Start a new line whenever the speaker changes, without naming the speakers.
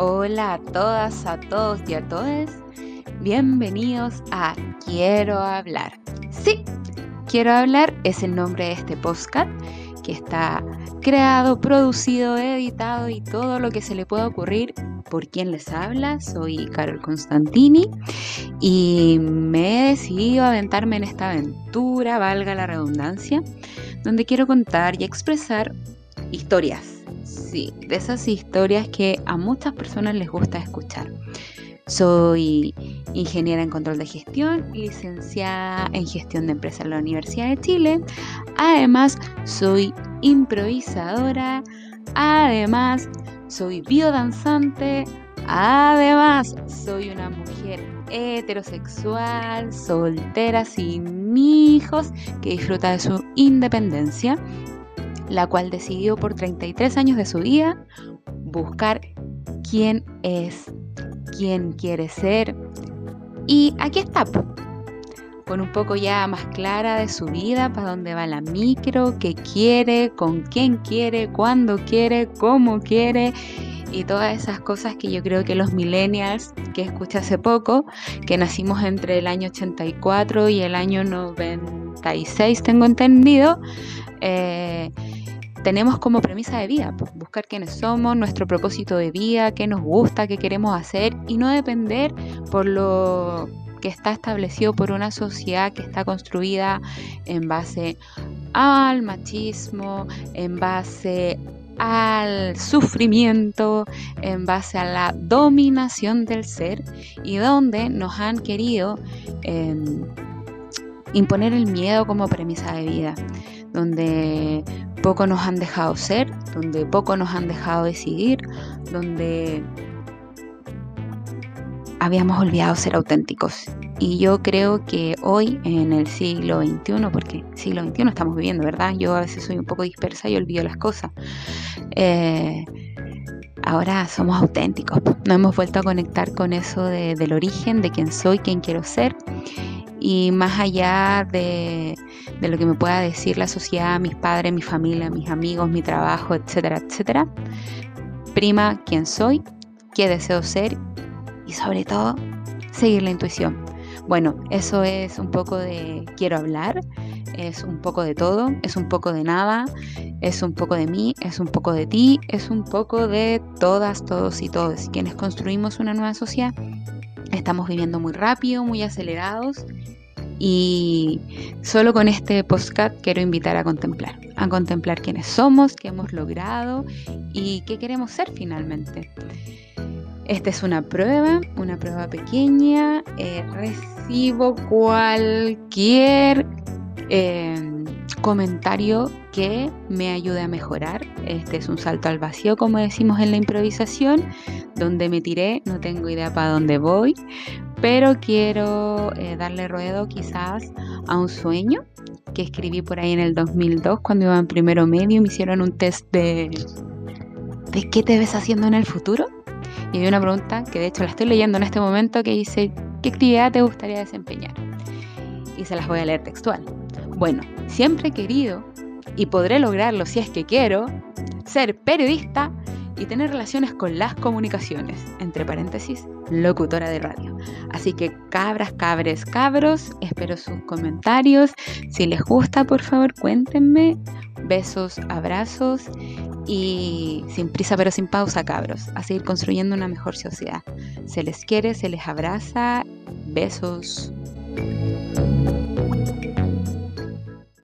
Hola a todas, a todos y a todas. Bienvenidos a Quiero hablar. Sí, Quiero hablar es el nombre de este podcast que está creado, producido, editado y todo lo que se le pueda ocurrir por quien les habla. Soy Carol Constantini y me he decidido aventarme en esta aventura, valga la redundancia, donde quiero contar y expresar historias Sí, de esas historias que a muchas personas les gusta escuchar. Soy ingeniera en control de gestión, licenciada en gestión de empresas en la Universidad de Chile. Además, soy improvisadora. Además, soy biodanzante. Además, soy una mujer heterosexual, soltera, sin hijos, que disfruta de su independencia la cual decidió por 33 años de su vida buscar quién es, quién quiere ser. Y aquí está, con un poco ya más clara de su vida, para dónde va la micro, qué quiere, con quién quiere, cuándo quiere, cómo quiere y todas esas cosas que yo creo que los millennials que escuché hace poco, que nacimos entre el año 84 y el año 96, tengo entendido, eh, tenemos como premisa de vida, pues, buscar quiénes somos, nuestro propósito de vida, qué nos gusta, qué queremos hacer y no depender por lo que está establecido por una sociedad que está construida en base al machismo, en base al sufrimiento, en base a la dominación del ser y donde nos han querido em, imponer el miedo como premisa de vida, donde poco nos han dejado ser, donde poco nos han dejado decidir, donde habíamos olvidado ser auténticos. Y yo creo que hoy, en el siglo XXI, porque siglo XXI estamos viviendo, ¿verdad? Yo a veces soy un poco dispersa y olvido las cosas. Eh, ahora somos auténticos, no hemos vuelto a conectar con eso del origen, de quién soy, quién quiero ser y más allá de, lo que me pueda decir la sociedad, mis padres, mi familia, mis amigos, mi trabajo, etcétera, etcétera, prima quién soy, qué deseo ser y sobre todo seguir la intuición. Bueno, eso es un poco de quiero hablar, es un poco de todo, es un poco de nada, es un poco de mí, es un poco de ti, es un poco de todas, todos y todos. Quienes construimos una nueva sociedad, estamos viviendo muy rápido, muy acelerados y solo con este postcat quiero invitar a contemplar, a contemplar quiénes somos, qué hemos logrado y qué queremos ser finalmente. Esta es una prueba, una prueba pequeña. Eh, recibo cualquier eh, comentario que me ayude a mejorar. Este es un salto al vacío, como decimos en la improvisación, donde me tiré, no tengo idea para dónde voy, pero quiero eh, darle ruedo quizás a un sueño que escribí por ahí en el 2002 cuando iba en primero medio me hicieron un test de ¿de qué te ves haciendo en el futuro? Y hay una pregunta que de hecho la estoy leyendo en este momento que dice ¿qué actividad te gustaría desempeñar? Y se las voy a leer textual. Bueno, siempre he querido y podré lograrlo si es que quiero ser periodista y tener relaciones con las comunicaciones, entre paréntesis, locutora de radio. Así que cabras, cabres, cabros, espero sus comentarios. Si les gusta, por favor, cuéntenme. Besos, abrazos y sin prisa pero sin pausa, cabros, a seguir construyendo una mejor sociedad. Se les quiere, se les abraza. Besos.